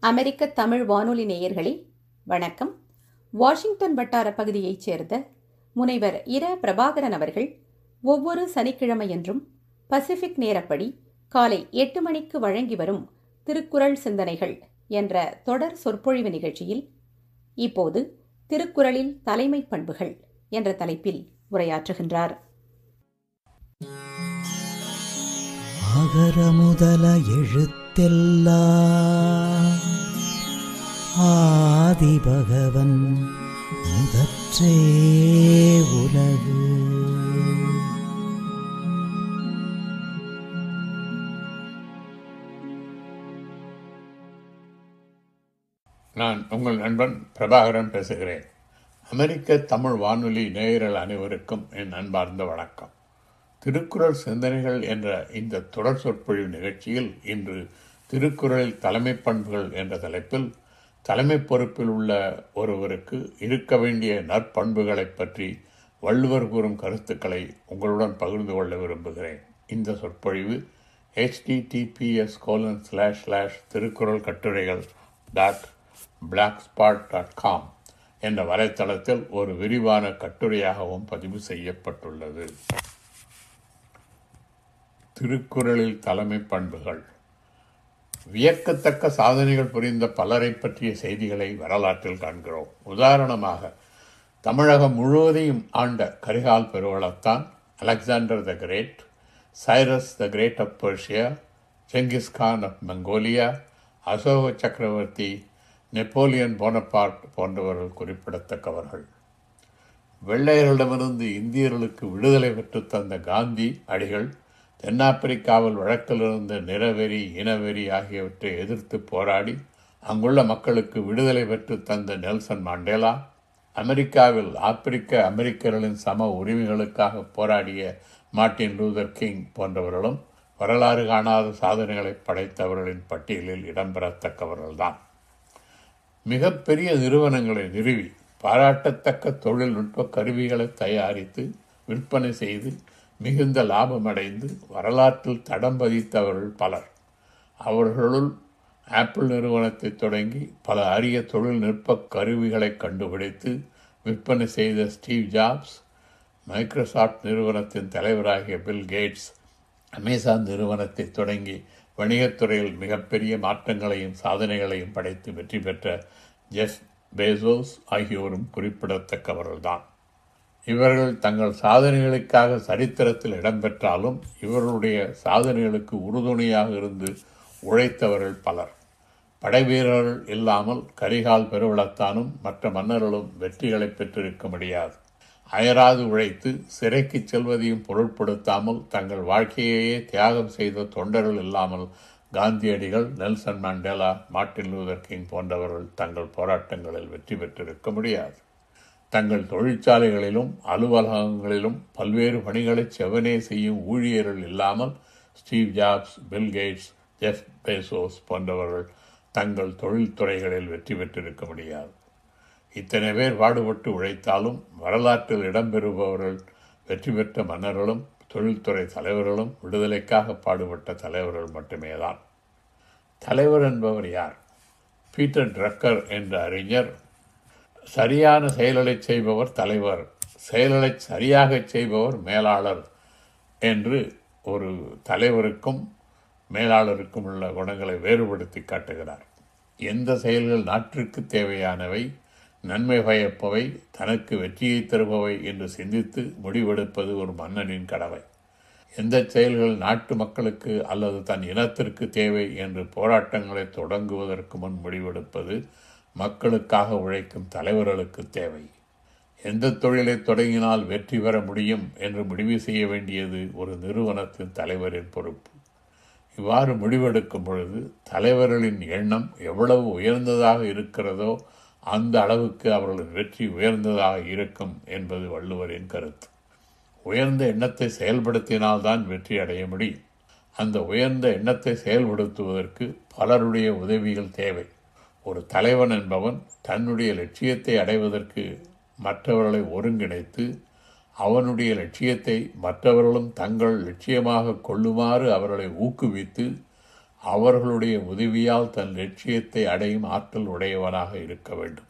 அமெரிக்க தமிழ் வானொலி நேயர்களே வணக்கம். வாஷிங்டன் வட்டார பகுதியைச் சேர்ந்த முனைவர் இர பிரபாகரன் அவர்கள் ஒவ்வொரு சனிக்கிழமையன்றும் பசிபிக் நேரப்படி காலை எட்டு மணிக்கு வழங்கி வரும் திருக்குறள் சிந்தனைகள் என்ற தொடர் சொற்பொழிவு நிகழ்ச்சியில் இப்போது திருக்குறளில் தலைமை பண்புகள் என்ற தலைப்பில் உரையாற்றுகின்றார். அகர முதல எழுத்தெல்லாம் ஆதி பகவன் முதற்றே உலகு. நான் உங்கள் நண்பன் பிரபாகரன் பேசுகிறேன். அமெரிக்க தமிழ் வானொலி நேயர்கள் அனைவருக்கும் என் அன்பார்ந்த வணக்கம். திருக்குறள் சிந்தனைகள் என்ற இந்த தொடர் சொற்பொழிவு நிகழ்ச்சியில் இன்று திருக்குறளில் தலைமை பண்புகள் என்ற தலைப்பில் தலைமை பொறுப்பில் உள்ள ஒருவருக்கு இருக்க வேண்டிய நற்பண்புகளைப் பற்றி வள்ளுவர் கூறும் கருத்துக்களை உங்களுடன் பகிர்ந்து கொள்ள விரும்புகிறேன். இந்த சொற்பொழிவு HTTPS colon slash slash Thirukkural katturaigal dot blogspot dot com என்ற வலைத்தளத்தில் ஒரு விரிவான கட்டுரையாகவும் பதிவு செய்யப்பட்டுள்ளது. திருக்குறளில் தலைமை பண்புகள் வியக்கத்தக்க சாதனைகள் புரிந்த பலரை பற்றிய செய்திகளை வரலாற்றில் காண்கிறோம். உதாரணமாக தமிழகம் முழுவதையும் ஆண்ட Karikal Peruvalathan Alexander the Great Cyrus the Great of Persia Genghis Khan of Mongolia Ashoka சக்கரவர்த்தி நெப்போலியன் போனபார்ட் போன்றவர்கள் குறிப்பிடத்தக்கவர்கள். வெள்ளையர்களிடமிருந்து இந்தியர்களுக்கு விடுதலை பெற்று தந்த காந்தி அடிகள் தென்னாப்பிரிக்காவில் வழக்கிலிருந்து நிறவெறி இனவெறி ஆகியவற்றை எதிர்த்து போராடி அங்குள்ள மக்களுக்கு விடுதலை பெற்று தந்த நெல்சன் மாண்டேலா அமெரிக்காவில் ஆப்பிரிக்க அமெரிக்கர்களின் சம உரிமைகளுக்காக போராடிய மார்ட்டின் லூதர் கிங் போன்றவர்களும் வரலாறு காணாத சாதனைகளை படைத்தவர்களின் பட்டியலில் இடம்பெறத்தக்கவர்கள்தான். மிகப்பெரிய நிறுவனங்களை நிறுவி பாராட்டத்தக்க தொழில்நுட்ப கருவிகளை தயாரித்து விற்பனை செய்து மிகுந்த லாபமடைந்து வரலாற்றில் தடம் பதித்தவர்கள் பலர். அவர்களுள் ஆப்பிள் நிறுவனத்தை தொடங்கி பல அரிய தொழில்நுட்ப கருவிகளை கண்டுபிடித்து விற்பனை செய்த ஸ்டீவ் ஜாப்ஸ் மைக்ரோசாஃப்ட் நிறுவனத்தின் தலைவராகிய பில் கேட்ஸ் அமேசான் நிறுவனத்தை தொடங்கி வணிகத்துறையில் மிகப்பெரிய மாற்றங்களையும் சாதனைகளையும் படைத்து வெற்றி பெற்ற ஜெஃப் பேசோஸ் ஆகியோரும் குறிப்பிடத்தக்கவர்கள்தான். இவர்கள் தங்கள் சாதனைகளுக்காக சரித்திரத்தில் இடம்பெற்றாலும் இவர்களுடைய சாதனைகளுக்கு உறுதுணையாக இருந்து உழைத்தவர்கள் பலர். படைவீரர்கள் இல்லாமல் கரிகால் பெருவளத்தானும் மற்ற மன்னர்களும் வெற்றிகளை பெற்றிருக்க முடியாது. அயராது உழைத்து சிறைக்கு செல்வதையும் பொருட்படுத்தாமல் தங்கள் வாழ்க்கையையே தியாகம் செய்த தொண்டர்கள் இல்லாமல் காந்தியடிகள் Nelson Mandela Martin Luther King போன்றவர்கள் தங்கள் போராட்டங்களில் வெற்றி பெற்றிருக்க முடியாது. தங்கள் தொழிற்சாலைகளிலும் அலுவலகங்களிலும் பல்வேறு பணிகளை செவனே செய்யும் ஊழியர்கள் இல்லாமல் Steve Jobs Bill Gates Jeff Bezos போன்றவர்கள் தங்கள் தொழில்துறைகளில் வெற்றி பெற்றிருக்க முடியாது. இத்தனை பேர் பாடுபட்டு உழைத்தாலும் வரலாற்றில் இடம்பெறுபவர்கள் வெற்றி பெற்ற மன்னர்களும் தொழில்துறை தலைவர்களும் விடுதலைக்காக பாடுபட்ட தலைவர்கள் மட்டுமே தான் தலைவர் என்பவர் யார்? பீட்டர் ட்ரக்கர் என்ற அறிஞர் சரியான செயல்களை செய்பவர் தலைவர் செயல்களை சரியாக செய்பவர் மேலாளர் என்று ஒரு தலைவருக்கும் மேலாளருக்கும் உள்ள குணங்களை வேறுபடுத்தி காட்டுகிறார். எந்த செயல்கள் நாட்டிற்கு தேவையானவை நன்மை பயப்பவை தனக்கு வெற்றியை தருபவை என்று சிந்தித்து முடிவெடுப்பது ஒரு மன்னனின் கடமை. எந்த செயல்கள் நாட்டு மக்களுக்கு அல்லது தன் இனத்திற்கு தேவை என்று போராட்டங்களை தொடங்குவதற்கு முன் முடிவெடுப்பது மக்களுக்காக உழைக்கும் தலைவர்களுக்கு தேவை. எந்த தொழிலை தொடங்கினால் வெற்றி பெற முடியும் என்று முடிவு செய்ய வேண்டியது ஒரு நிறுவனத்தின் தலைவரின் பொறுப்பு. இவ்வாறு முடிவெடுக்கும் பொழுது தலைவர்களின் எண்ணம் எவ்வளவு உயர்ந்ததாக இருக்கிறதோ அந்த அளவுக்கு அவர்களின் வெற்றி உயர்ந்ததாக இருக்கும் என்பது வள்ளுவரின் கருத்து. உயர்ந்த எண்ணத்தை செயல்படுத்தினால்தான் வெற்றி அடைய முடியும். அந்த உயர்ந்த எண்ணத்தை செயல்படுத்துவதற்கு பலருடைய உதவிகள் தேவை. ஒரு தலைவன் என்பவன் தன்னுடைய லட்சியத்தை அடைவதற்கு மற்றவர்களை ஒருங்கிணைத்து அவனுடைய லட்சியத்தை மற்றவர்களும் தங்கள் லட்சியமாக கொள்ளுமாறு அவர்களை ஊக்குவித்து அவர்களுடைய உதவியால் தன் லட்சியத்தை அடையும் ஆற்றல் உடையவனாக இருக்க வேண்டும்.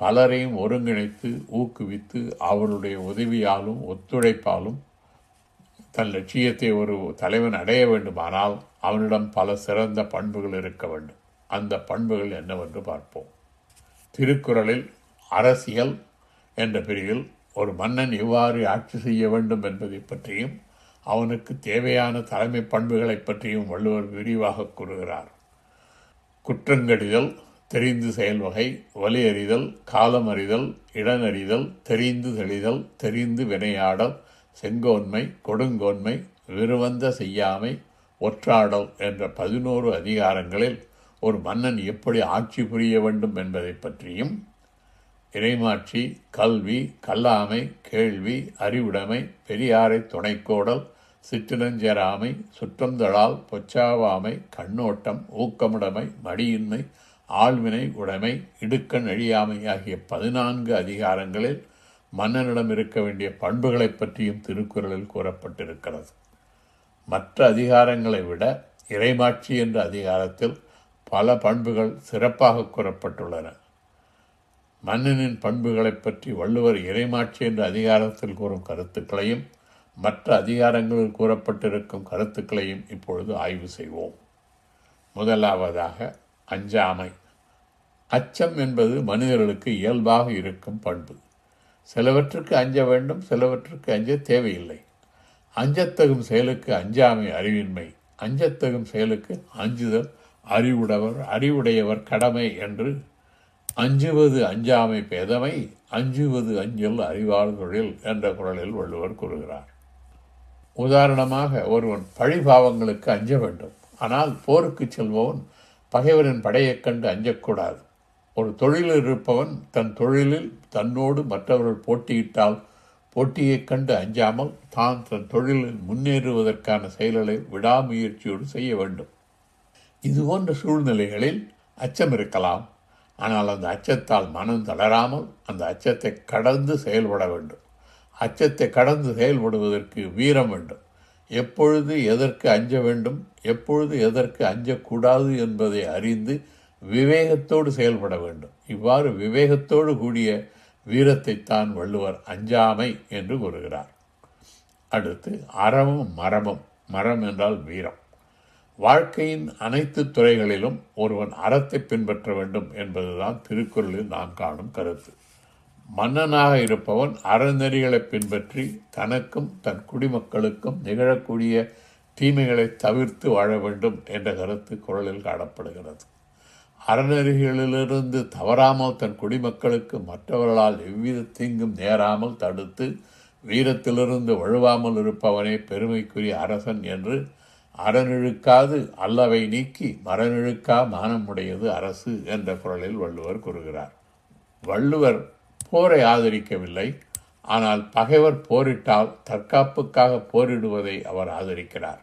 பலரையும் ஒருங்கிணைத்து ஊக்குவித்து அவருடைய உதவியாலும் ஒத்துழைப்பாலும் தன் லட்சியத்தை ஒரு தலைவன் அடைய வேண்டுமானால் அவனிடம் பல சிறந்த பண்புகள் இருக்க வேண்டும். அந்த பண்புகள் என்னவென்று பார்ப்போம். திருக்குறளில் அரசியல் என்ற பிரிவில் ஒரு மன்னன் எவ்வாறு ஆட்சி செய்ய வேண்டும் என்பதை பற்றியும் அவனுக்கு தேவையான தலைமை பண்புகளை பற்றியும் வள்ளுவர் விரிவாக கூறுகிறார். குற்றங்கடிதல் தெரிந்து செயல்வகை வலி அறிதல் காலம் அறிதல் இடனறிதல் தெரிந்து தெளிதல் தெரிந்து வினையாடல் செங்கோன்மை கொடுங்கோன்மை விருவந்த செய்யாமை ஒற்றாடல் என்ற பதினோரு அதிகாரங்களில் ஒரு மன்னன் எப்படி ஆட்சி புரிய வேண்டும் என்பதை பற்றியும் இறைமாட்சி கல்வி கல்லாமை கேள்வி அறிவுடைமை பெரியாரை துணைக்கோடல் சிற்றினஞ்செறாமை சுற்றந்தழால் பொச்சாவாமை கண்ணோட்டம் ஊக்கமுடைமை மடியின்மை ஆழ்வினை உடைமை இடுக்கண் அழியாமை ஆகிய பதினான்கு அதிகாரங்களில் மன்னனிடம் இருக்க வேண்டிய பண்புகளை பற்றியும் திருக்குறளில் கூறப்பட்டிருக்கிறது. மற்ற அதிகாரங்களை விட இறைமாட்சி என்ற அதிகாரத்தில் பல பண்புகள் சிறப்பாக கூறப்பட்டுள்ளன. மன்னனின் பண்புகளைப் பற்றி வள்ளுவர் இறைமாட்சி என்ற அதிகாரத்தில் கூறும் கருத்துக்களையும் மற்ற அதிகாரங்களில் கூறப்பட்டிருக்கும் கருத்துக்களையும் இப்பொழுது ஆய்வு செய்வோம். முதலாவதாக அஞ்சாமை. அச்சம் என்பது மனிதர்களுக்கு இயல்பாக இருக்கும் பண்பு. சிலவற்றுக்கு அஞ்ச வேண்டும் சிலவற்றுக்கு அஞ்ச தேவையில்லை. அஞ்சத்தகும் செயலுக்கு அஞ்சாமை அறிவின்மை அஞ்சத்தகும் செயலுக்கு அஞ்சுதல் அறிவுடவர் அறிவுடையவர் கடமை என்று அஞ்சுவது அஞ்சாமை பேதமை அஞ்சுவது அஞ்சல் அறிவார் தொழில் என்ற குரலில் வள்ளுவர் கூறுகிறார். உதாரணமாக ஒருவன் பழிபாவங்களுக்கு அஞ்ச வேண்டும். ஆனால் போருக்கு செல்பவன் பகைவரின் படையைக் கண்டு அஞ்சக்கூடாது ஒரு தொழிலில் இருப்பவன் தன் தொழிலில் தன்னோடு மற்றவர்கள் போட்டியிட்டால் போட்டியைக் கண்டு அஞ்சாமல் தான் தன் தொழிலில் முன்னேறுவதற்கான செயல்களை விடாமுயற்சியோடு செய்ய வேண்டும். இதுபோன்ற சூழ்நிலைகளில் அச்சம் இருக்கலாம். ஆனால் அந்த அச்சத்தால் மனம் தளராமல் அந்த அச்சத்தை கடந்து செயல்பட வேண்டும். அச்சத்தை கடந்து செயல்படுவதற்கு வீரம் வேண்டும். எப்பொழுது எதற்கு அஞ்ச வேண்டும் எப்பொழுது எதற்கு அஞ்சக்கூடாது என்பதை அறிந்து விவேகத்தோடு செயல்பட வேண்டும். இவ்வாறு விவேகத்தோடு கூடிய வீரத்தைத்தான் வள்ளுவர் அஞ்சாமை என்று கூறுகிறார். அடுத்து அறமும் மரமும் மரம் என்றால் வீரம். வாழ்க்கையின் அனைத்து துறைகளிலும் ஒருவன் அறத்தை பின்பற்ற வேண்டும் என்பதுதான் திருக்குறளில் நாம் காணும் கருத்து. மன்னனாக இருப்பவன் அறநெறிகளை பின்பற்றி தனக்கும் தன் குடிமக்களுக்கும் நிகழக்கூடிய தீமைகளை தவிர்த்து வாழ வேண்டும் என்ற கருத்து குரலில் காணப்படுகிறது. அறநெறிகளிலிருந்து தவறாமல் தன் குடிமக்களுக்கு மற்றவர்களால் எவ்வித தீங்கும் நேராமல் தடுத்து வீரத்திலிருந்து வழுவாமல் இருப்பவனே பெருமைக்குரிய அரசன் என்று அறநிழுக்காது அல்லவை நீக்கி மரநிழுக்கா மானமுடையது அரசு என்ற குரலில் வள்ளுவர் கூறுகிறார். வள்ளுவர் போரை ஆதரிக்கவில்லை ஆனால் பகைவர் போரிட்டால் தற்காப்புக்காக போரிடுவதை அவர் ஆதரிக்கிறார்.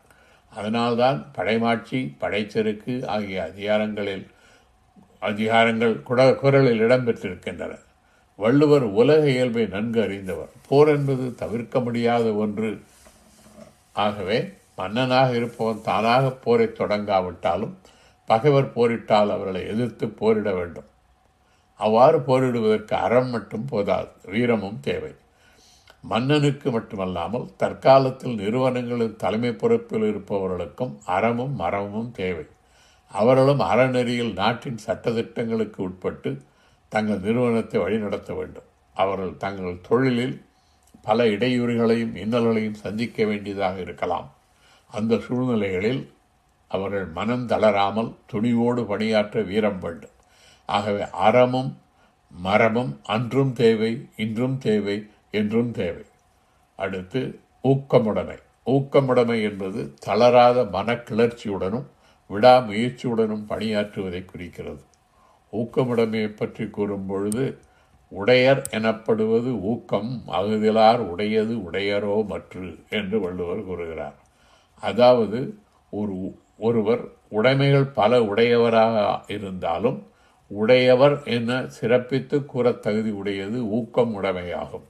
அதனால்தான் படைமாட்சி படைச்செருக்கு ஆகிய அதிகாரங்களில் அதிகாரங்கள் குட குரலில் இடம்பெற்றிருக்கின்றன. வள்ளுவர் உலக இயல்பை நன்கு அறிந்தவர். போர் என்பது தவிர்க்க முடியாத ஒன்று. ஆகவே மன்னனாக இருப்பவன் தானாக போரை தொடங்காவிட்டாலும் பகைவர் போரிட்டால் அவர்களை எதிர்த்து போரிட வேண்டும். அவ்வாறு போரிடுவதற்கு அறம் மட்டும் போதாது வீரமும் தேவை. மன்னனுக்கு மட்டுமல்லாமல் தற்காலத்தில் நிறுவனங்களின் தலைமை பொறுப்பில் இருப்பவர்களுக்கும் அறமும் மரமும் தேவை. அவர்களும் அறநெறியில் நாட்டின் சட்டத்திட்டங்களுக்கு உட்பட்டு தங்கள் நிறுவனத்தை வழிநடத்த வேண்டும். அவர்கள் தங்கள் தொழிலில் பல இடையூறுகளையும் இன்னல்களையும் சந்திக்க வேண்டியதாக இருக்கலாம். அந்த சூழ்நிலைகளில் அவர்கள் மனம் தளராமல் துணிவோடு பணியாற்ற வீரம் வேண்டும். ஆகவே அறமும் மரமும் அன்றும் தேவை இன்றும் தேவை என்றும் தேவை. அடுத்து ஊக்கமுடைமை. ஊக்கமுடைமை என்பது தளராத மனக்கிளர்ச்சியுடனும் விடாமுயற்சியுடனும் பணியாற்றுவதை குறிக்கிறது. ஊக்கமுடைமையை பற்றி கூறும் பொழுது உடையர் எனப்படுவது ஊக்கம் அகுதிலார் உடையது உடையரோ மற்று என்று வள்ளுவர் கூறுகிறார். அதாவது ஒரு ஒருவர் உடைமைகள் பல உடையவராக இருந்தாலும் உடையவர் என சிறப்பித்து கூற தகுதி உடையது ஊக்கம் உடைமையாகும்.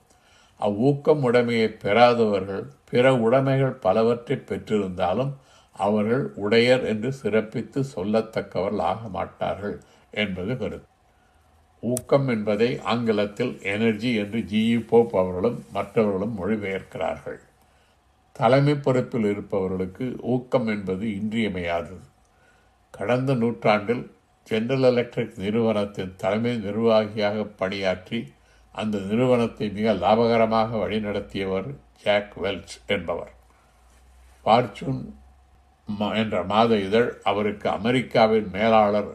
அவ்வூக்கம் உடைமையை பெறாதவர்கள் பிற உடைமைகள் பலவற்றை பெற்றிருந்தாலும் அவர்கள் உடையர் என்று சிறப்பித்து சொல்லத்தக்கவர்கள் ஆக மாட்டார்கள் என்பது கருத்து. ஊக்கம் என்பதை ஆங்கிலத்தில் எனர்ஜி என்று ஜிஇ போப் அவர்களும் மற்றவர்களும் மொழிபெயர்க்கிறார்கள். தலைமை பொறுப்பில் இருப்பவர்களுக்கு ஊக்கம் என்பது இன்றியமையாதது. கடந்த நூற்றாண்டில் ஜெனரல் எலக்ட்ரிக் நிறுவனத்தின் தலைமை நிர்வாகியாக பணியாற்றி அந்த நிறுவனத்தை மிக லாபகரமாக வழிநடத்தியவர் ஜாக் வெல்ச் என்பவர். ஃபார்ச்சூன் என்ற மாத இதழ் அவருக்கு அமெரிக்காவின் மேலாளர்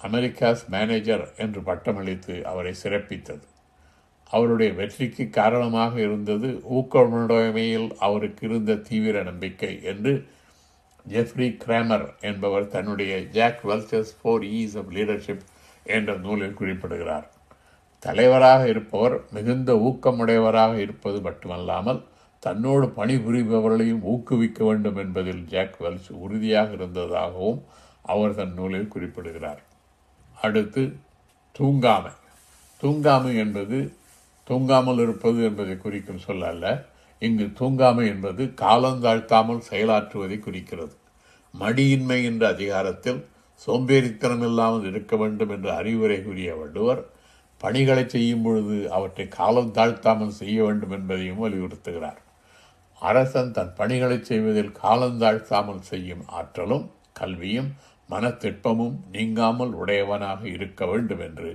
அமெரிக்காஸ் மேனேஜர் என்று பட்டமளித்து அவரை சிறப்பித்தது. அவருடைய வெற்றிக்கு காரணமாக இருந்தது ஊக்கமுடைமையில் அவருக்கு இருந்த தீவிர நம்பிக்கை என்று ஜெஃப்ரி கிராமர் என்பவர் தன்னுடைய Jack Welch's four E's of leadership என்ற நூலில் குறிப்பிடுகிறார். தலைவராக இருப்பவர் மிகுந்த ஊக்கமுடையவராக இருப்பது மட்டுமல்லாமல் தன்னோடு பணிபுரிபவர்களையும் ஊக்குவிக்க வேண்டும் என்பதில் ஜாக் வெல்ஸ் உறுதியாக இருந்ததாகவும் அவர் தன் நூலில் குறிப்பிடுகிறார். அடுத்து தூங்காமை. தூங்காமை என்பது தூங்காமல் இருப்பது என்பதை குறிக்கும் சொல் அல்ல. இங்கு தூங்காமை என்பது காலந்தாழ்த்தாமல் செயலாற்றுவதை குறிக்கிறது. மடியின்மை என்ற அதிகாரத்தில் சோம்பேறித்தனம் இல்லாமல் இருக்க வேண்டும் என்ற அறிவுரை கூறிய வள்ளுவர் பணிகளை செய்யும் பொழுது அவற்றை காலம் தாழ்த்தாமல் செய்ய வேண்டும் என்பதையும் வலியுறுத்துகிறார். அரசன் தன் பணிகளை செய்வதில் காலந்தாழ்த்தாமல் செய்யும் ஆற்றலும் கல்வியும் மனத்திற்பமும் நீங்காமல் உடையவனாக இருக்க வேண்டும் என்று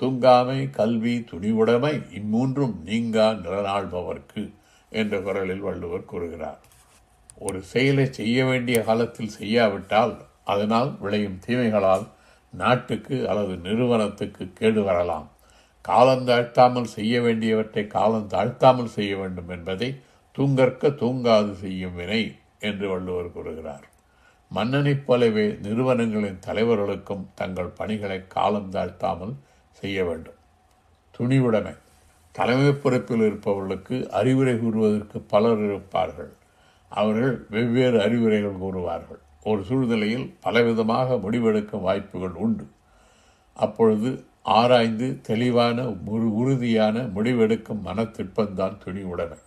தூங்காமை கல்வி துணிவுடைமை இம்மூன்றும் நீங்கா நிலநாள்பவர்க்கு என்ற குரலில் வள்ளுவர் கூறுகிறார். ஒரு செயலை செய்ய வேண்டிய காலத்தில் செய்யாவிட்டால் அதனால் விளையும் தீமைகளால் நாட்டுக்கு அல்லது நிறுவனத்துக்கு கேடு வரலாம். காலம் தாழ்த்தாமல் செய்ய வேண்டியவற்றை காலம் தாழ்த்தாமல் செய்ய வேண்டும் என்பதை தூங்கற்க தூங்காது செய்யும் வினை என்று வள்ளுவர் கூறுகிறார். மன்னனைப் போலவே நிறுவனங்களின் தலைவர்களுக்கும் தங்கள் பணிகளை காலம் தாழ்த்தாமல் செய்ய வேண்டும். துணிவுடைமை. தலைமை பொறுப்பில் இருப்பவர்களுக்கு அறிவுரை கூறுவதற்கு பலர் இருப்பார்கள். அவர்கள் வெவ்வேறு அறிவுரைகள் கூறுவார்கள். ஒரு சூழ்நிலையில் பலவிதமாக முடிவெடுக்கும் வாய்ப்புகள் உண்டு. அப்பொழுது ஆராய்ந்து தெளிவான ஒரு உறுதியான முடிவெடுக்கும் மனத்திற்பந்தான் துணிவுடைமை.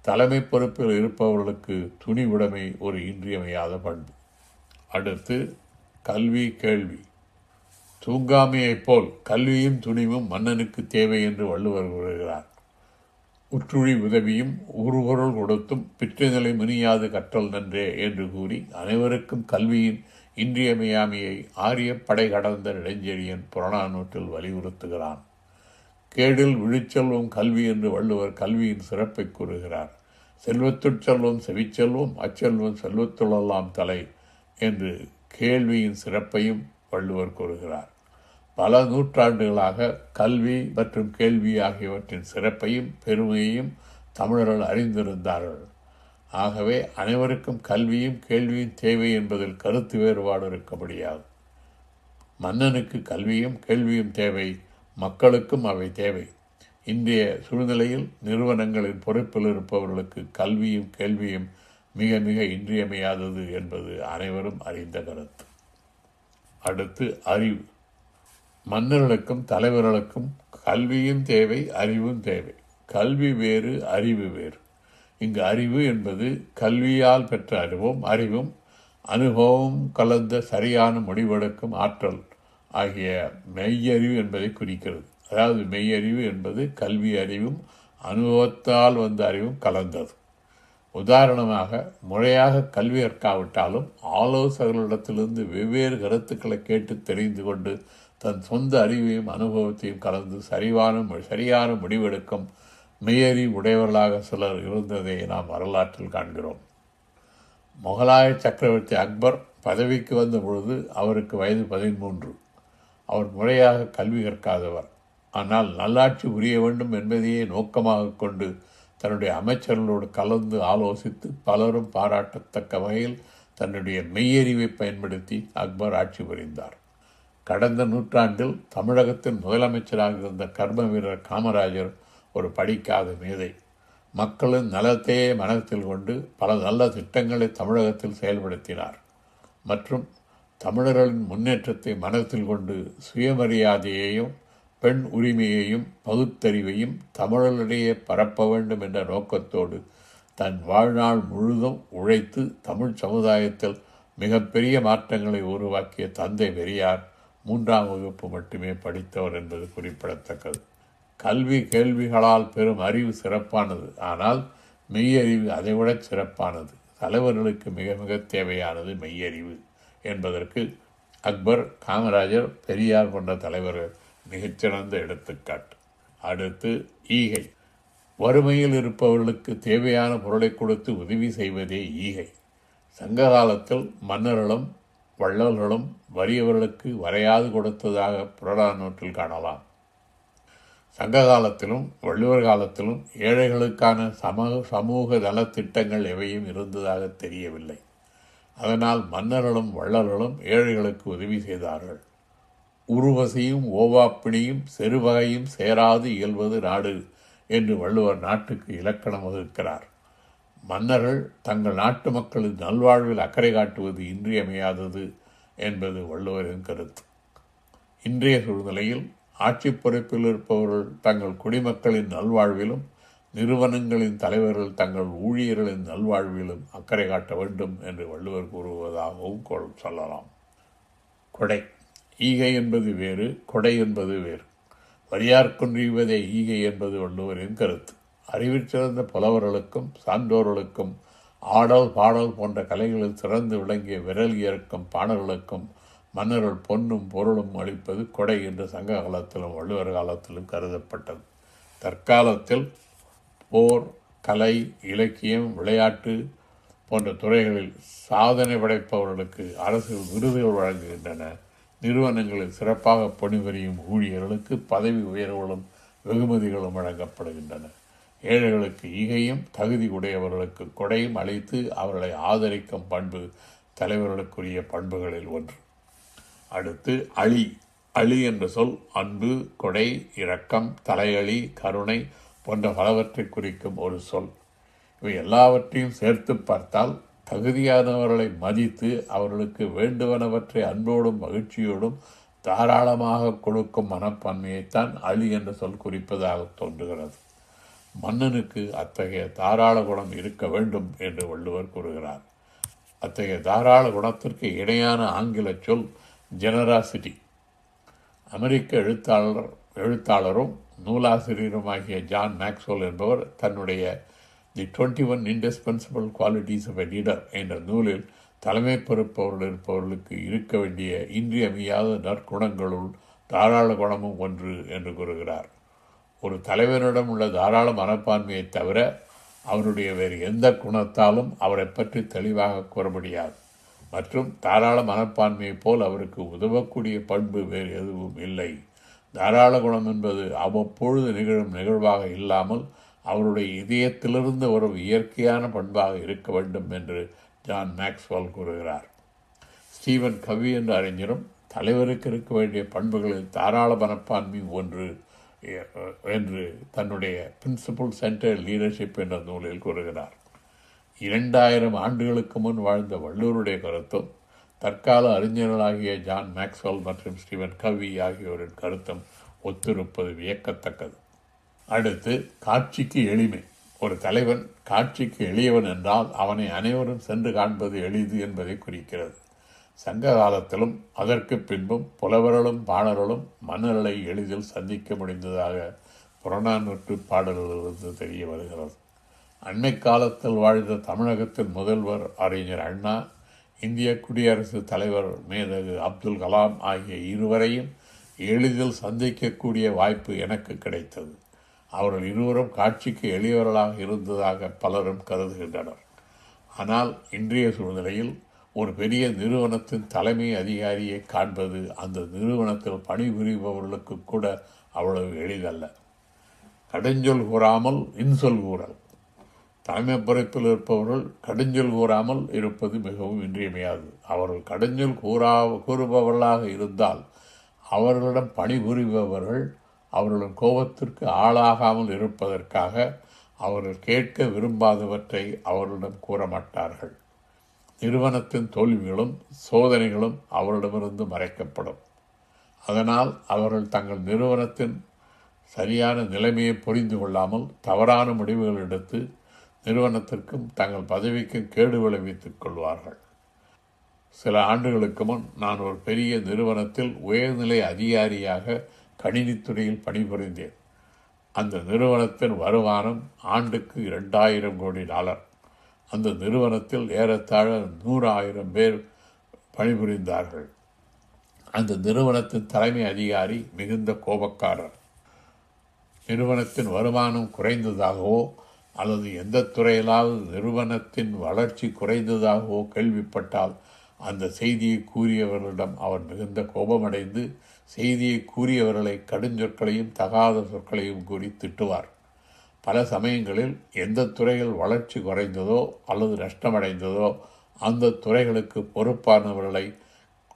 தலைமை பொறுப்பில் இருப்பவர்களுக்கு துணிவுடைமை ஒரு இன்றியமையாத பண்பு. அடுத்து கல்வி கேள்வி. தூங்காமையைப் போல் கல்வியும் துணிவும் மன்னனுக்கு தேவை என்று வள்ளுவர் கூறுகிறார். உற்றுழி உதவியும் உருகுரல் கொடுத்தும் பிற்றுநிலை முனியாது கற்றல் நன்றே என்று கூறி அனைவருக்கும் கல்வியின் இன்றியமையாமையை ஆரிய படை கடந்த இளைஞரியன் புறநானூற்றில் வலியுறுத்துகிறான். கேடில் விழிச்செல்வம் கல்வி என்று வள்ளுவர் கல்வியின் சிறப்பை கூறுகிறார். செல்வத்துச்செல்வம் செவிச்செல்வம் அச்செல்வம் செல்வத்துள்ளலாம் தலை என்று கேள்வியின் சிறப்பையும் வள்ளுவர் கூறுகிறார். பல நூற்றாண்டுகளாக கல்வி மற்றும் கேள்வி ஆகியவற்றின் சிறப்பையும் பெருமையையும் தமிழர்கள் அறிந்திருந்தார்கள். ஆகவே அனைவருக்கும் கல்வியும் கேள்வியும் தேவை என்பதில் கருத்து வேறுபாடு இருக்க முடியாது. மன்னனுக்கு கல்வியும் கேள்வியும் தேவை மக்களுக்கும் அவை தேவை. இன்றைய சூழ்நிலையில் நிறுவனங்களின் பொறுப்பில் இருப்பவர்களுக்கு கல்வியும் கேள்வியும் மிக மிக இன்றியமையாதது என்பது அனைவரும் அறிந்த கருத்து. அடுத்து அறிவு. மன்னர்களுக்கும் தலைவர்களுக்கும் கல்வியும் தேவை அறிவும் தேவை. கல்வி வேறு அறிவு வேறு. இங்கு அறிவு என்பது கல்வியால் பெற்ற அறிவும் அறிவும் அனுபவம் கலந்த சரியான முடிவெடுக்கும் ஆற்றல் ஆகிய மெய்யறிவு என்பதை குறிக்கிறது. அதாவது மெய்யறிவு என்பது கல்வி அறிவும் அனுபவத்தால் வந்த அறிவும் கலந்தது. உதாரணமாக முறையாக கல்வி கற்காவிட்டாலும் ஆலோசகர்களிடத்திலிருந்து வெவ்வேறு கருத்துக்களை கேட்டு தெரிந்து கொண்டு தன் சொந்த அறிவையும் அனுபவத்தையும் கலந்து சரிவான சரியான முடிவெடுக்கும் மெயறி உடையவர்களாக சிலர் இருந்ததை நாம் வரலாற்றில் காண்கிறோம். முகலாய சக்கரவர்த்தி அக்பர் பதவிக்கு வந்த பொழுது அவருக்கு வயது பதிமூன்று. அவர் முறையாக கல்வி கற்காதவர். ஆனால் நல்லாட்சி புரிய வேண்டும் என்பதையே நோக்கமாக கொண்டு தன்னுடைய அமைச்சர்களோடு கலந்து ஆலோசித்து பலரும் பாராட்டத்தக்க வகையில் தன்னுடைய மெய்யறிவை பயன்படுத்தி அக்பர் ஆட்சி புரிந்தார். கடந்த நூற்றாண்டில் தமிழகத்தின் முதலமைச்சராக இருந்த கர்ம வீரர் காமராஜர் ஒரு படிக்காத மேதை. மக்களின் நலத்தையே மனத்தில் கொண்டு பல நல்ல திட்டங்களை தமிழகத்தில் செயல்படுத்தினார். மற்றும் தமிழர்களின் முன்னேற்றத்தை மனத்தில் கொண்டு சுயமரியாதையையும் பெண் உரிமையையும் பகுத்தறிவையும் தமிழர்களிடையே பரப்ப வேண்டும் என்ற நோக்கத்தோடு தன் வாழ்நாள் முழுதும் உழைத்து தமிழ் சமுதாயத்தில் மிகப்பெரிய மாற்றங்களை உருவாக்கிய தந்தை பெரியார் மூன்றாம் வகுப்பு மட்டுமே படித்தவர் என்பது குறிப்பிடத்தக்கது. கல்வி கேள்விகளால் பெறும் அறிவு சிறப்பானது. ஆனால் மெய்யறிவு அதைவிட சிறப்பானது. தலைவர்களுக்கு மிக மிக தேவையானது மெய்யறிவு என்பதற்கு அக்பர் காமராஜர் பெரியார் போன்ற தலைவர்கள் மிகச்சிறந்த எடுத்துக்காட்டு. அடுத்து ஈகை. வறுமையில் இருப்பவர்களுக்கு தேவையான பொருளை கொடுத்து உதவி செய்வதே ஈகை. சங்க காலத்தில் மன்னர்களும் வள்ளல்களும் வறியவர்களுக்கு வரையாது கொடுத்ததாக புறநானூற்றில் காணலாம். சங்க காலத்திலும் வள்ளுவர் காலத்திலும் ஏழைகளுக்கான சமூக சமூக நலத்திட்டங்கள் எவையும் இருந்ததாக தெரியவில்லை. அதனால் மன்னர்களும் வள்ளல்களும் ஏழைகளுக்கு உதவி செய்தார்கள். உருவசையும் ஓவாப்பிணியும் செருவகையும் சேராது இயல்வது நாடு என்று வள்ளுவர் நாட்டுக்கு இலக்கணம் வகுக்கிறார். மன்னர்கள் தங்கள் நாட்டு மக்களின் நல்வாழ்வில் அக்கறை காட்டுவது இன்றியமையாதது என்பது வள்ளுவரின் கருத்து. இன்றைய சூழ்நிலையில் ஆட்சி பொறுப்பில் இருப்பவர்கள் தங்கள் குடிமக்களின் நல்வாழ்விலும் நிறுவனங்களின் தலைவர்கள் தங்கள் ஊழியர்களின் நல்வாழ்விலும் அக்கறை காட்ட வேண்டும் என்று வள்ளுவர் கூறுவதாகவும் சொல்லலாம். கொடை. ஈகை என்பது வேறு கொடை என்பது வேறு. வரியார்கொன்றிவதே ஈகை என்பது வள்ளுவரின் கருத்து. அறிவிச்சிறந்த புலவர்களுக்கும் சான்றோர்களுக்கும் ஆடல் பாடல் போன்ற கலைகளில் சிறந்து விளங்கிய விரல் இயற்கும் பாடல்களுக்கும் மன்னர்கள் பொன்னும் பொருளும் அளிப்பது கொடை என்று சங்க காலத்திலும் வள்ளுவர் காலத்திலும் கருதப்பட்டது. தற்காலத்தில் போர் கலை இலக்கியம் விளையாட்டு போன்ற துறைகளில் சாதனை படைப்பவர்களுக்கு அரசு விருதுகள் வழங்குகின்றன. நிறுவனங்களில் சிறப்பாக பணிபுரியும் ஊழியர்களுக்கு பதவி உயர்வுகளும் வெகுமதிகளும் வழங்கப்படுகின்றன. ஏழைகளுக்கு ஈகையும் தகுதி உடையவர்களுக்கு கொடையும் அளித்து அவர்களை ஆதரிக்கும் பண்பு தலைவர்களுக்குரிய பண்புகளில் ஒன்று. அடுத்து அழி. அழி என்ற சொல் அன்பு கொடை இரக்கம் தலையளி கருணை போன்ற பலவற்றை குறிக்கும் ஒரு சொல். இவை எல்லாவற்றையும் சேர்த்து பார்த்தால் தகுதியானவர்களை மதித்து அவர்களுக்கு வேண்டுவனவற்றை அன்போடும் மகிழ்ச்சியோடும் தாராளமாக கொடுக்கும் மனப்பான்மையைத்தான் அழி என்ற சொல் குறிப்பதாக தோன்றுகிறது. மன்னனுக்கு அத்தகைய தாராள குணம் இருக்க வேண்டும் என்று வள்ளுவர் கூறுகிறார். அத்தகைய தாராள குணத்திற்கு இணையான ஆங்கில சொல் ஜெனராசிட்டி அமெரிக்க எழுத்தாளர் எழுத்தாளரும் நூலாசிரியருமாகிய ஜான் மேக்ஸ்வெல் என்பவர் தன்னுடைய the twenty one indispensable qualities of a leader என்ற நூலில் தலைமை பொறுப்பவர்கள் இருப்பவர்களுக்கு இருக்க வேண்டிய இன்றியமையாத நற்குணங்களுள் தாராள குணமும் ஒன்று என்று கூறுகிறார். ஒரு தலைவரிடம் உள்ள தாராள மனப்பான்மையை தவிர அவருடைய வேறு எந்த குணத்தாலும் அவரை பற்றி தெளிவாக கூற முடியாது. மற்றும் தாராள மனப்பான்மையைப் போல் அவருக்கு உதவக்கூடிய பண்பு வேறு எதுவும் இல்லை. தாராள குணம் என்பது அவ்வப்பொழுது நிகழும் நிகழ்வாக இல்லாமல் அவருடைய இதயத்திலிருந்து வரும் இயற்கையான பண்பாக இருக்க வேண்டும் என்று ஜான் மேக்ஸ்வால் கூறுகிறார். ஸ்டீவன் கவி என்ற அறிஞரும் தலைவருக்கு இருக்க வேண்டிய பண்புகளில் தாராள மனப்பான்மை ஒன்று என்று தன்னுடைய பிரின்சிபல் சென்டர் லீடர்ஷிப் என்ற நூலில் கூறுகிறார். இரண்டாயிரம் ஆண்டுகளுக்கு முன் வாழ்ந்த வள்ளுவருடைய கருத்தும் தற்கால அறிஞர்களாகிய ஜான் மேக்ஸ்வெல் மற்றும் ஸ்டீவன் கவி ஆகியோரின் கருத்தும் ஒத்திருப்பது வியக்கத்தக்கது. அடுத்து காட்சிக்கு எளிமை. ஒரு தலைவன் காட்சிக்கு எளியவன் என்றால் அவனை அனைவரும் சென்று காண்பது எளிது என்பதை குறிக்கிறது. சங்க காலத்திலும் அதற்கு பின்பும் புலவர்களும் பாணர்களும் மன்னர்களை எளிதில் சந்திக்க முடிந்ததாக புறநானூற்று பாடல்களிலிருந்து தெரிய வருகிறது. அண்மை காலத்தில் வாழ்ந்த தமிழகத்தின் முதல்வர் அறிஞர் அண்ணா இந்திய குடியரசுத் தலைவர் மேதகு அப்துல் கலாம் ஆகிய இருவரையும் எளிதில் சந்திக்கக்கூடிய வாய்ப்பு எனக்கு கிடைத்தது. அவர்கள் இருவரும் காட்சிக்கு எளியவர்களாக இருந்ததாக பலரும் கருதுகின்றனர். ஆனால் இன்றைய சூழ்நிலையில் ஒரு பெரிய நிறுவனத்தின் தலைமை அதிகாரியை காண்பது அந்த நிறுவனத்தில் பணிபுரிபவர்களுக்கு கூட அவ்வளவு எளிதல்ல. கடுஞ்சொல் கூறாமல் இன்சொல் கூறல். தலைமை பொறுப்பில் இருப்பவர்கள் கடுஞ்சொல் கூறாமல் இருப்பது மிகவும் இன்றியமையாது. அவர்கள் கடுஞ்சொல் கூறா கூறுபவர்களாக இருந்தால் அவர்களிடம் பணிபுரிபவர்கள் அவர்களின் கோபத்திற்கு ஆளாகாமல் இருப்பதற்காக அவர்கள் கேட்க விரும்பாதவற்றை அவர்களிடம் கூற மாட்டார்கள் நிறுவனத்தின் தோல்விகளும் சோதனைகளும் அவரிடமிருந்து மறைக்கப்படும். அதனால் அவர்கள் தங்கள் நிறுவனத்தின் சரியான நிலைமையை புரிந்து கொள்ளாமல் தவறான முடிவுகள் எடுத்து நிறுவனத்திற்கும் தங்கள் பதவிக்கும் கேடு விளைவித்துக் கொள்வார்கள். சில ஆண்டுகளுக்கு முன் நான் ஒரு பெரிய நிறுவனத்தில் உயர்நிலை அதிகாரியாக கணினித்துறையில் பணிபுரிந்தேன். அந்த நிறுவனத்தின் வருமானம் ஆண்டுக்கு இரண்டாயிரம் கோடி டாலர். அந்த நிறுவனத்தில் ஏறத்தாழ நூறாயிரம் பேர் பணிபுரிந்தார்கள். அந்த நிறுவனத்தின் தலைமை அதிகாரி மிகுந்த கோபக்காரர். நிறுவனத்தின் வருமானம் குறைந்ததாகவோ அல்லது எந்த துறையிலாவது நிறுவனத்தின் வளர்ச்சி குறைந்ததாகவோ கேள்விப்பட்டால் அந்த செய்தியை கூறியவர்களிடம் அவர் மிகுந்த கோபமடைந்து செய்தியை கூறியவர்களை கடுஞ்சொற்களையும் தகாத சொற்களையும் கூறி திட்டுவார். பல சமயங்களில் எந்த துறையில் வளர்ச்சி குறைந்ததோ அல்லது நஷ்டமடைந்ததோ அந்த துறைகளுக்கு பொறுப்பானவர்களை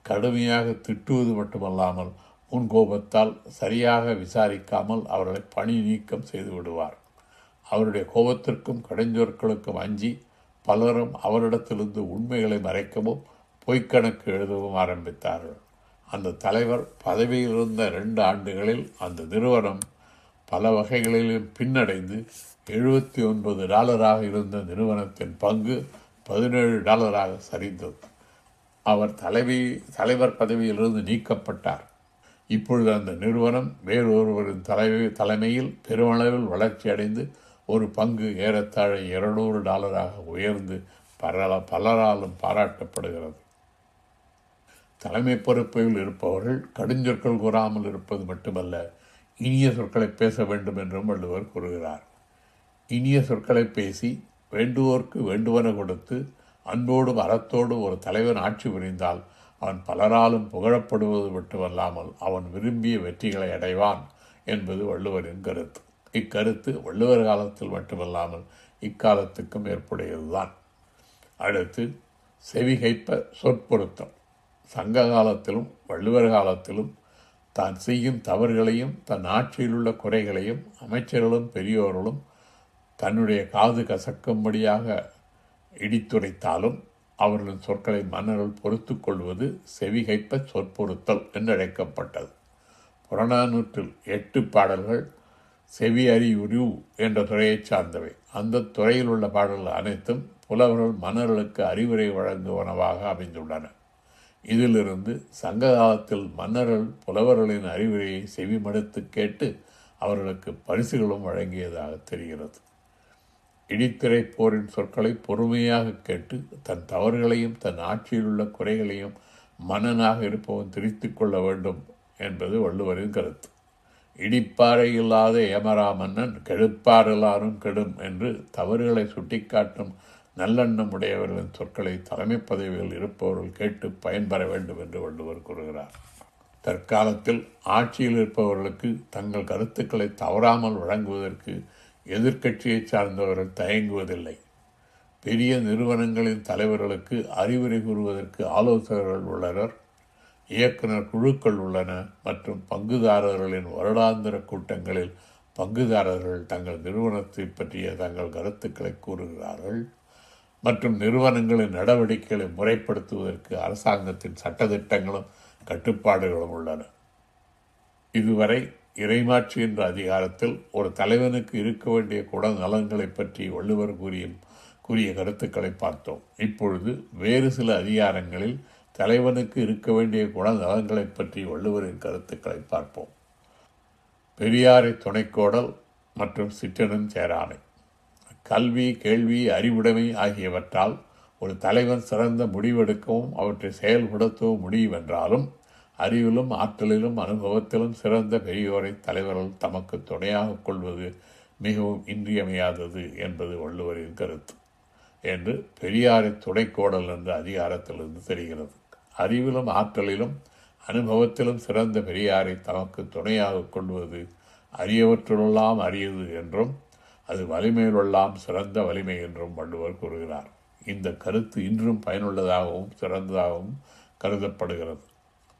கடுமையாக திட்டுவது மட்டுமல்லாமல் முன்கோபத்தால் சரியாக விசாரிக்காமல் அவர்களை பணி நீக்கம் செய்து விடுவார். அவருடைய கோபத்திற்கும் கடைஞ்சொற்களுக்கும் அஞ்சி பலரும் அவரிடத்திலிருந்து உண்மைகளை மறைக்கவும் பொய்க்கணக்கு எழுதவும் ஆரம்பித்தார்கள். அந்த தலைவர் பதவியில் இருந்த ரெண்டு ஆண்டுகளில் அந்த நிறுவனம் பல வகைகளிலும் பின்னடைந்து எழுபத்தி ஒன்பது டாலராக இருந்த நிறுவனத்தின் பங்கு பதினேழு டாலராக சரிந்தது. அவர் தலைவி தலைவர் பதவியிலிருந்து நீக்கப்பட்டார். இப்பொழுது அந்த நிறுவனம் வேறொருவரின் தலைவி தலைமையில் பெருமளவில் வளர்ச்சியடைந்து ஒரு பங்கு ஏறத்தாழ இருநூறு டாலராக உயர்ந்து பல பலராலும் பாராட்டப்படுகிறது. தலைமை பொறுப்பில் இருப்பவர்கள் கடுஞ்சொற்கள் கூறாமல் இருப்பது மட்டுமல்ல இனிய சொற்களை பேச வேண்டும் என்றும் வள்ளுவர் கூறுகிறார். இனிய சொற்களை பேசி வேண்டுவோர்க்கு வேண்டுவன கொடுத்து அன்போடும் அறத்தோடும் ஒரு தலைவன் ஆட்சி புரிந்தால் அவன் பலராலும் புகழப்படுவது மட்டுமல்லாமல் அவன் விரும்பிய வெற்றிகளை அடைவான் என்பது வள்ளுவரின் கருத்து. இக்கருத்து வள்ளுவர் காலத்தில் மட்டுமல்லாமல் இக்காலத்துக்கும் ஏற்புடையதுதான். அடுத்து செவிகைப்ப சொற்பொருத்தம். சங்க காலத்திலும் வள்ளுவர் காலத்திலும் தான் செய்யும் தவறுகளையும் தன் ஆட்சியில் உள்ள குறைகளையும் அமைச்சர்களும் பெரியோர்களும் தன்னுடைய காது கசக்கும்படியாக இடித்துரைத்தாலும் அவர்களின் சொற்களை மன்னர்கள் பொறுத்து கொள்வது செவிகைப்ப சொற்பொருத்தல் என்றழைக்கப்பட்டது. புறநானூற்றில் எட்டு பாடல்கள் செவி அறிவுரு என்ற துறையைச் சார்ந்தவை. அந்த துறையில் உள்ள பாடல்கள் அனைத்தும் புலவர்கள் மன்னர்களுக்கு அறிவுரை வழங்குவனவாக அமைந்துள்ளன. இதிலிருந்து சங்க காலத்தில் மன்னர்கள் புலவர்களின் அறிவுரையை செவிமடுத்து கேட்டு அவர்களுக்கு பரிசுகளும் வழங்கியதாக தெரிகிறது. இடித்திரை போரின் சொற்களை பொறுமையாக கேட்டு தன் தவறுகளையும் தன் ஆட்சியில் உள்ள குறைகளையும் மன்னனாக இருப்பவன் திரித்து கொள்ள வேண்டும் என்பது வள்ளுவரின் கருத்து. இடிப்பாறை இல்லாத ஏமரா மன்னன் கெடுப்பாரெல்லாரும் கெடும் என்று தவறுகளை சுட்டிக்காட்டும் நல்லெண்ணம் உடையவர்களின் சொற்களை தலைமை பதவியில் இருப்பவர்கள் கேட்டு பயன்பெற வேண்டும் என்று வள்ளுவர் கூறுகிறார். தற்காலத்தில் ஆட்சியில் இருப்பவர்களுக்கு தங்கள் கருத்துக்களை தவறாமல் வழங்குவதற்கு எதிர்க்கட்சியை சார்ந்தவர்கள் தயங்குவதில்லை. பெரிய நிறுவனங்களின் தலைவர்களுக்கு அறிவுரை கூறுவதற்கு ஆலோசகர்கள் உள்ளனர் இயக்குனர் குழுக்கள் உள்ளன மற்றும் பங்குதாரர்களின் வருடாந்திர கூட்டங்களில் பங்குதாரர்கள் தங்கள் நிறுவனத்தை பற்றிய தங்கள் கருத்துக்களை கூறுகிறார்கள். மற்றும் நிறுவனங்களின் நடவடிக்கைகளை முறைப்படுத்துவதற்கு அரசாங்கத்தின் சட்டத்திட்டங்களும் கட்டுப்பாடுகளும் உள்ளன. இதுவரை இறைமாட்சி என்ற அதிகாரத்தில் ஒரு தலைவனுக்கு இருக்க வேண்டிய குடநலன்களை பற்றி வள்ளுவர் கூறிய கூறிய கருத்துக்களை பார்த்தோம். இப்பொழுது வேறு சில அதிகாரங்களில் தலைவனுக்கு இருக்க வேண்டிய குணநலன்களை பற்றி வள்ளுவரின் கருத்துக்களை பார்ப்போம். பெரியாரை துணைக்கோடல் மற்றும் சிற்றனும் சேரானை கல்வி கேள்வி அறிவுடைமை ஆகியவற்றால் ஒரு தலைவன் சிறந்த முடிவெடுக்கவும் அவற்றை செயல்படுத்தவும் முடியும் என்றாலும் அறிவிலும் ஆற்றலிலும் அனுபவத்திலும் சிறந்த பெரியோரை தலைவர்கள் தமக்கு துணையாக கொள்வது மிகவும் இன்றியமையாதது என்பது வள்ளுவரின் கருத்து என்று பெரியாரை துணைக்கோடல் என்ற அதிகாரத்திலிருந்து தெரிகிறது. அறிவிலும் ஆற்றலிலும் அனுபவத்திலும் சிறந்த பெரியாரை தமக்கு துணையாக கொள்வது அரியவற்றுள்ளெல்லாம் அரியது என்றும் அது வலிமையிலெல்லாம் சிறந்த வலிமை என்றும் வள்ளுவர் கூறுகிறார். இந்த கருத்து இன்றும் பயனுள்ளதாகவும் சிறந்ததாகவும் கருதப்படுகிறது.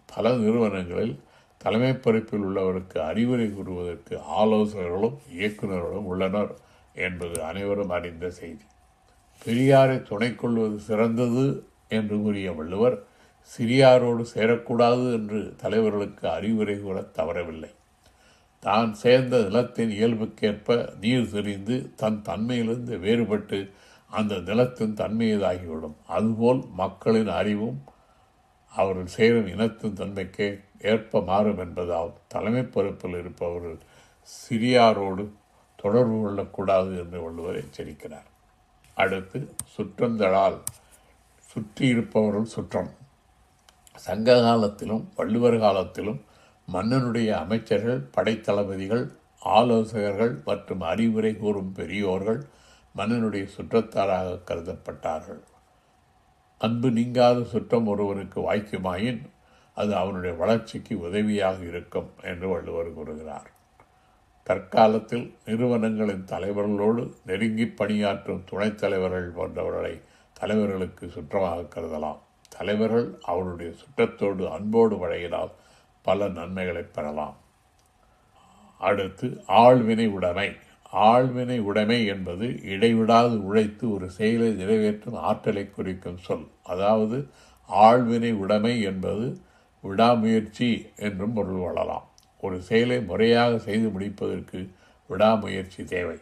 பல நிறுவனங்களில் தலைமை பொறுப்பில் உள்ளவருக்கு அறிவுரை கூறுவதற்கு ஆலோசகர்களும் இயக்குநர்களும் உள்ளனர் என்பது அனைவரும் அறிந்த செய்தி. பெரியாரை துணை கொள்வது சிறந்தது என்று கூறிய வள்ளுவர் சிறியாரோடு சேரக்கூடாது என்று தலைவர்களுக்கு அறிவுரை கூற தவறவில்லை. தான் சேர்ந்த நிலத்தின் இயல்புக்கேற்ப நீர் தெரிந்து தன் தன்மையிலிருந்து வேறுபட்டு அந்த நிலத்தின் தன்மையதாகிவிடும். அதுபோல் மக்களின் அறிவும் அவர்கள் சேரும் இனத்தின் தன்மைக்கே ஏற்ப மாறும் என்பதால் தலைமை பொறுப்பில் இருப்பவர்கள் சிறியாரோடு தொடர்பு கொள்ளக்கூடாது என்று வள்ளுவர் எச்சரிக்கிறார். அடுத்து சுற்றந்தழால் சுற்றி இருப்பவர்கள் சுற்றம். சங்க காலத்திலும் வள்ளுவர் காலத்திலும் மன்னனுடைய அமைச்சர்கள் படைத்தளபதிகள் ஆலோசகர்கள் மற்றும் அறிவுரை கூறும் பெரியோர்கள் மன்னனுடைய சுற்றத்தாராக கருதப்பட்டார்கள். அன்பு நீங்காத சுற்றம் ஒருவனுக்கு வாய்க்குமாயின் அது அவனுடைய வளர்ச்சிக்கு உதவியாக இருக்கும் என்று வள்ளுவர் கூறுகிறார். தற்காலத்தில் நிறுவனங்களின் தலைவர்களோடு நெருங்கி பணியாற்றும் துணைத் தலைவர்கள் போன்றவர்களை தலைவர்களுக்கு சுற்றமாக கருதலாம். தலைவர்கள் அவருடைய சுற்றத்தோடு அன்போடு வழங்கினால் பல நன்மைகளை பெறலாம். அடுத்து ஆழ்வினை உடைமை. ஆழ்வினை உடைமை என்பது இடைவிடாது உழைத்து ஒரு செயலை நிறைவேற்றும் ஆற்றலை குறிக்கும் சொல். அதாவது ஆழ்வினை உடைமை என்பது விடாமுயற்சி என்றும் பொருள் கொள்ளலாம். ஒரு செயலை முறையாக செய்து முடிப்பதற்கு விடாமுயற்சி தேவை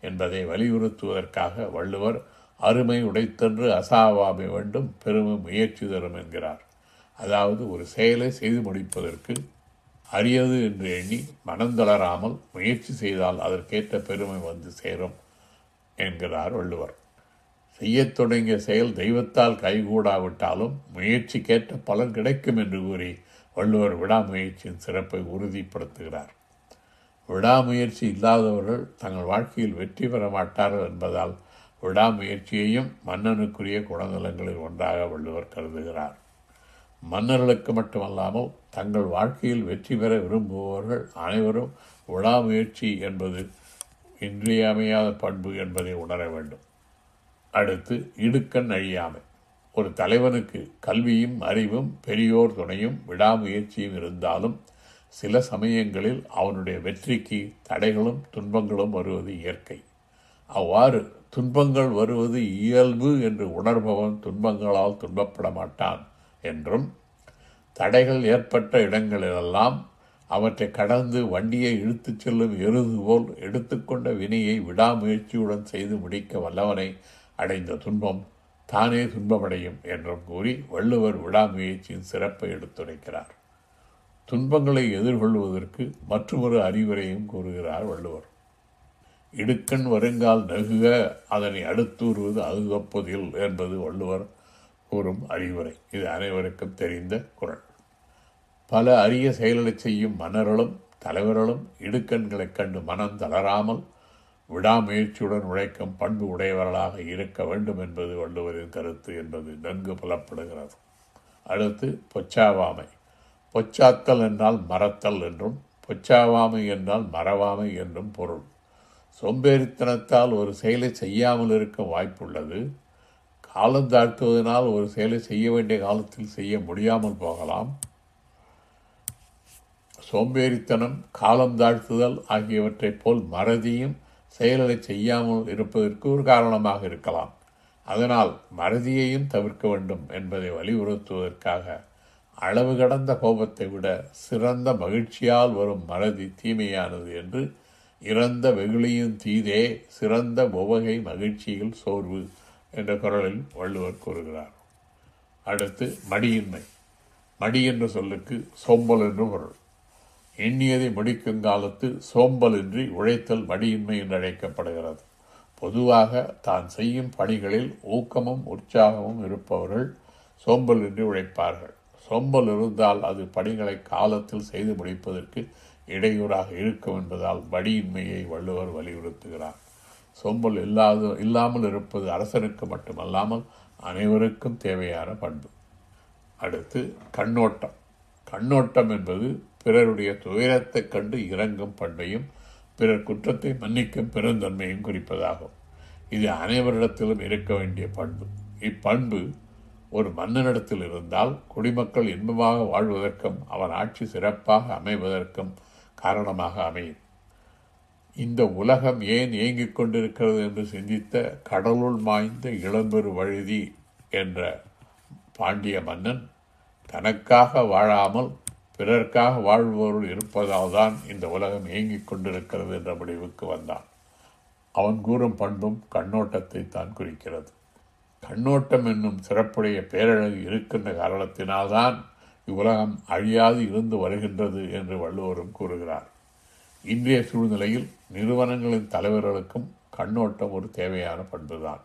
என்பதை வலியுறுத்துவதற்காக வள்ளுவர் அருமை உடைத்தென்று அசாவாமை வேண்டும் பெருமை முயற்சி தரும் என்கிறார். அதாவது ஒரு செயலை செய்து முடிப்பதற்கு அரியது என்று எண்ணி மனந்தளராமல் முயற்சி செய்தால் அதற்கேற்ற பெருமை வந்து சேரும் என்கிறார் வள்ளுவர். செய்யத் தொடங்கிய செயல் தெய்வத்தால் கைகூடாவிட்டாலும் முயற்சிக்கேற்ற பலன் கிடைக்கும் என்று கூறி வள்ளுவர் விடாமுயற்சியின் சிறப்பை உறுதிப்படுத்துகிறார். விடாமுயற்சி இல்லாதவர்கள் தங்கள் வாழ்க்கையில் வெற்றி பெற மாட்டார்கள் என்பதால் விடாமுயற்சியையும் மன்னனுக்குரிய குணநலங்களில் ஒன்றாக வள்ளுவர் கருதுகிறார். மன்னர்களுக்கு மட்டுமல்லாமல் தங்கள் வாழ்க்கையில் வெற்றி பெற விரும்புபவர்கள் அனைவரும் விடாமுயற்சி என்பது இன்றியமையாத பண்பு என்பதை உணர வேண்டும். அடுத்து இடுக்கண் அழியாமை. ஒரு தலைவனுக்கு கல்வியும் அறிவும் பெரியோர் துணையும் விடாமுயற்சியும் இருந்தாலும் சில சமயங்களில் அவனுடைய வெற்றிக்கு தடைகளும் துன்பங்களும் வருவது இயற்கை. அவ்வாறு துன்பங்கள் வருவது இயல்பு என்று உணர்பவன் துன்பங்களால் துன்பப்பட மாட்டான். என்றும் தடைகள் ஏற்பட்ட இடங்களிலெல்லாம் அவற்றை கடந்து வண்டியை இழுத்துச் செல்லும் எருது போல் எடுத்துக்கொண்ட வினையை விடாமுயற்சியுடன் செய்து முடிக்க வல்லவனை அடைந்த துன்பம் தானே துன்பமடையும் என்றும் கூறி வள்ளுவர் விடாமுயற்சியின் சிறப்பை எடுத்துரைக்கிறார். துன்பங்களை எதிர்கொள்வதற்கு மற்றொரு அறிவுரையும் கூறுகிறார் வள்ளுவர். இடுக்கண் வருங்கால் நகுக அதனை அடுத்தூறுவது அதுகப்பதில் என்பது வள்ளுவர் கூறும் அறிவுரை. இது அனைவருக்கும் தெரிந்த குரல். பல அரிய செயல்களை செய்யும் மன்னர்களும் தலைவர்களும் இடுக்கண்களைக் கண்டு மனம் தளராமல் விடாமுயற்சியுடன் உழைக்கும் பண்பு உடையவர்களாக இருக்க வேண்டும் என்பது வள்ளுவரின் கருத்து என்பது நன்கு புலப்படுகிறது. அடுத்து பொச்சாவாமை. பொச்சாத்தல் என்றால் மறத்தல் என்றும் பொச்சாவாமை என்றால் மறவாமை என்றும் பொருள். சோம்பேறித்தனத்தால் ஒரு செயலை செய்யாமல் இருக்க வாய்ப்புள்ளது. காலம் தாழ்த்துவதனால் ஒரு செயலை செய்ய வேண்டிய காலத்தில் செய்ய முடியாமல் போகலாம். சோம்பேறித்தனம் காலம் தாழ்த்துதல் ஆகியவற்றைப் போல் மறதியும் செயல்களை செய்யாமல் இருப்பதற்கு ஒரு காரணமாக இருக்கலாம். அதனால் மறதியையும் தவிர்க்க வேண்டும் என்பதை வலியுறுத்துவதற்காக அளவு கடந்த கோபத்தை விட சிறந்த மகிழ்ச்சியால் வரும் மறதி தீமையானது என்று இறந்த வெகுளியும் தீதே சிறந்த உவகை மகிழ்ச்சியில் சோர்வு என்ற குரலில் வள்ளுவர் கூறுகிறார். அடுத்து மடியின்மை. மடி என்ற சொல்லுக்கு சோம்பல் என்று பொருள். எண்ணியதை முடிக்கும் காலத்து சோம்பலின்றி உழைத்தல் மடியின்மை என்று அழைக்கப்படுகிறது. பொதுவாக தான் செய்யும் பணிகளில் ஊக்கமும் உற்சாகமும் இருப்பவர்கள் சோம்பலின்றி உழைப்பார்கள். சோம்பல் இருந்தால் அது பணிகளை காலத்தில் செய்து முடிப்பதற்கு இடையூறாக இருக்கும் என்பதால் மடியின்மையை வள்ளுவர் வலியுறுத்துகிறார். சோம்பல் இல்லாத இல்லாமல் இருப்பது அரசனுக்கு மட்டுமல்லாமல் அனைவருக்கும் தேவையான பண்பு. அடுத்து கண்ணோட்டம். கண்ணோட்டம் என்பது பிறருடைய துயரத்தைக் கண்டு இறங்கும் பண்பையும் பிறர் குற்றத்தை மன்னிக்கும் பெருந்தன்மையும் குறிப்பதாகும். இது அனைவரிடத்திலும் இருக்க வேண்டிய பண்பு. இப்பண்பு ஒரு மன்னனிடத்தில் இருந்தால் குடிமக்கள் இன்பமாக வாழ்வதற்கும் அவன் ஆட்சி சிறப்பாக அமைவதற்கும் காரணமாக அமையும். இந்த உலகம் ஏன் இயங்கிக் கொண்டிருக்கிறது என்று சிந்தித்த கடலுள் மாய்ந்த இளம்பெரு வழுதி என்ற பாண்டிய மன்னன் தனக்காக வாழாமல் பிறர்க்காக வாழ்பவர்கள் இருப்பதால் தான் இந்த உலகம் இயங்கிக் கொண்டிருக்கிறது என்ற முடிவுக்கு வந்தான். அவன் கூறும் பண்பும் கண்ணோட்டத்தை தான் குறிக்கிறது. கண்ணோட்டம் என்னும் சிறப்புடைய பேரழகு இருக்கின்ற காரணத்தினால்தான் இவ்வுலகம் அழியாது இருந்து வருகின்றது என்று வள்ளுவரும் கூறுகிறார். இன்றைய சூழ்நிலையில் நிறுவனங்களின் தலைவர்களுக்கும் கண்ணோட்டம் ஒரு தேவையான பண்புதான்.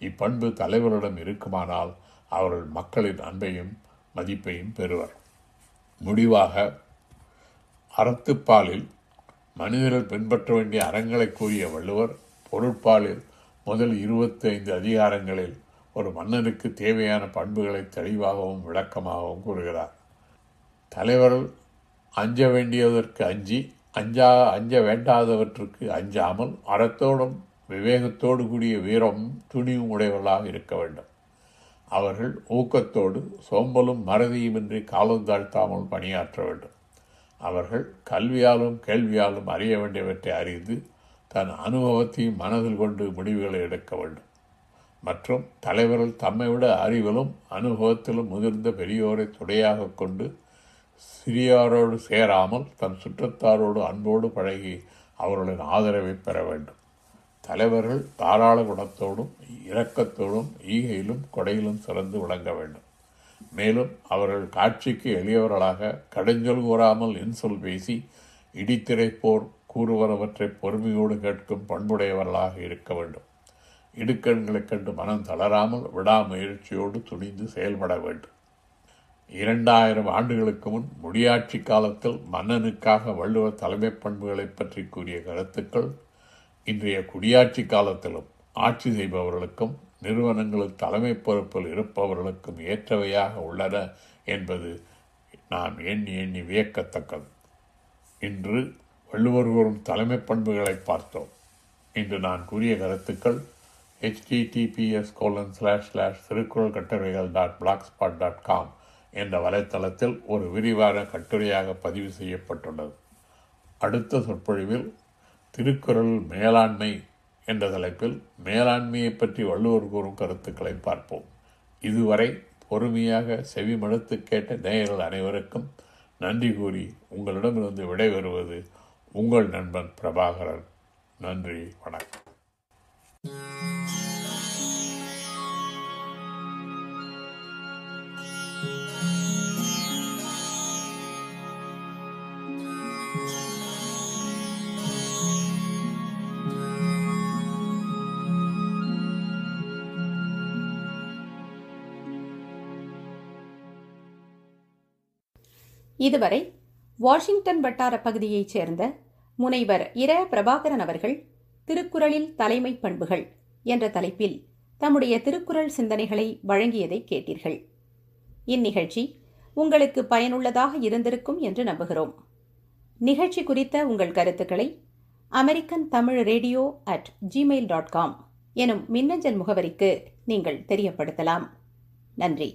இப்பண்பு தலைவரிடம் இருக்குமானால் அவர்கள் மக்களின் அன்பையும் மதிப்பையும் பெறுவர். முடிவாக அறத்துப்பாலில் மனிதர்கள் பின்பற்ற வேண்டிய அறங்களை கூறிய வள்ளுவர் பொருட்பாலில் முதல் இருபத்தைந்து அதிகாரங்களில் ஒரு மன்னனுக்கு தேவையான பண்புகளை தெளிவாகவும் விளக்கமாகவும் கூறுகிறார். தலைவர்கள் அஞ்ச வேண்டியதற்கு அஞ்சி அஞ்சா அஞ்ச வேண்டாதவற்றுக்கு அஞ்சாமல் அறத்தோடும் விவேகத்தோடு கூடிய வீரமும் துணிவும் உடையவர்களாக இருக்க வேண்டும். அவர்கள் ஊக்கத்தோடு சோம்பலும் மறதியுமின்றி காலம் தாழ்த்தாமல் பணியாற்ற வேண்டும். அவர்கள் கல்வியாலும் கேள்வியாலும் அறிய வேண்டியவற்றை அறிந்து தன் அனுபவத்தையும் மனதில் கொண்டு முடிவுகளை எடுக்க வேண்டும். மற்றும் தலைவர்கள் தம்மை விட அறிவிலும் அனுபவத்திலும் முதிர்ந்த பெரியோரை துணையாக கொண்டு சிறியாரோடு சேராமல் தன் சுற்றத்தாரோடு அன்போடு பழகி அவர்களின் ஆதரவை பெற வேண்டும். தலைவர்கள் தாராள குணத்தோடும் இரக்கத்தோடும் ஈகையிலும் கொடையிலும் சிறந்து விளங்க வேண்டும். மேலும் அவர்கள் காட்சிக்கு எளியவர்களாக கடுஞ்சொல் கூறாமல் இன்சொல் பேசி இடித்திரைப்போர் கூறுவனவற்றை பொறுமையோடு கேட்கும் பண்புடையவர்களாக இருக்க வேண்டும். இடுக்கண்களைக் கண்டு மனம் தளராமல் விடாமுயற்சியோடு துணிந்து செயல்பட வேண்டும். இரண்டாயிரம் ஆண்டுகளுக்கு முன் முடியாட்சி காலத்தில் மன்னனுக்காக வள்ளுவர் தலைமை பண்புகளை பற்றி கூறிய கருத்துக்கள் இன்றைய குடியாட்சி காலத்திலும் ஆட்சி செய்பவர்களுக்கும் நிறுவனங்களில் தலைமை பொறுப்பில் இருப்பவர்களுக்கும் ஏற்றவையாக உள்ளன என்பது நாம் எண்ணி எண்ணி வியக்கத்தக்கது. இன்று வள்ளுவர் கூறும் தலைமை பண்புகளை பார்த்தோம். இன்று நான் கூறிய கருத்துக்கள் HTTPS colon slash slash Thirukkural katturaigal dot blogspot dot com என்ற வலைத்தளத்தில் ஒரு விரிவான கட்டுரையாக பதிவு செய்யப்பட்டுள்ளது. அடுத்த சொற்பொழிவில் திருக்குறள் மேலாண்மை என்ற தலைப்பில் மேலாண்மையை பற்றி வள்ளுவர் கூறும் கருத்துக்களை பார்ப்போம். இதுவரை பொறுமையாக செவிமடுத்து கேட்ட நேயர்கள் அனைவருக்கும் நன்றி கூறி உங்களிடமிருந்து விடைபெறுவது உங்கள் நண்பன் பிரபாகரன். நன்றி வணக்கம். இதுவரை வாஷிங்டன் வட்டார பகுதியைச் சேர்ந்த முனைவர் இர. பிரபாகரன் அவர்கள் திருக்குறளில் தலைமை பண்புகள் என்ற தலைப்பில் தம்முடைய திருக்குறள் சிந்தனைகளை வழங்கியதை கேட்டீர்கள். இந்நிகழ்ச்சி உங்களுக்கு பயனுள்ளதாக இருந்திருக்கும் என்று நம்புகிறோம். நிகழ்ச்சி குறித்த உங்கள் கருத்துக்களை American Tamil radio at Gmail dot com எனும் மின்னஞ்சல் முகவரிக்கு நீங்கள் தெரியப்படுத்தலாம். நன்றி.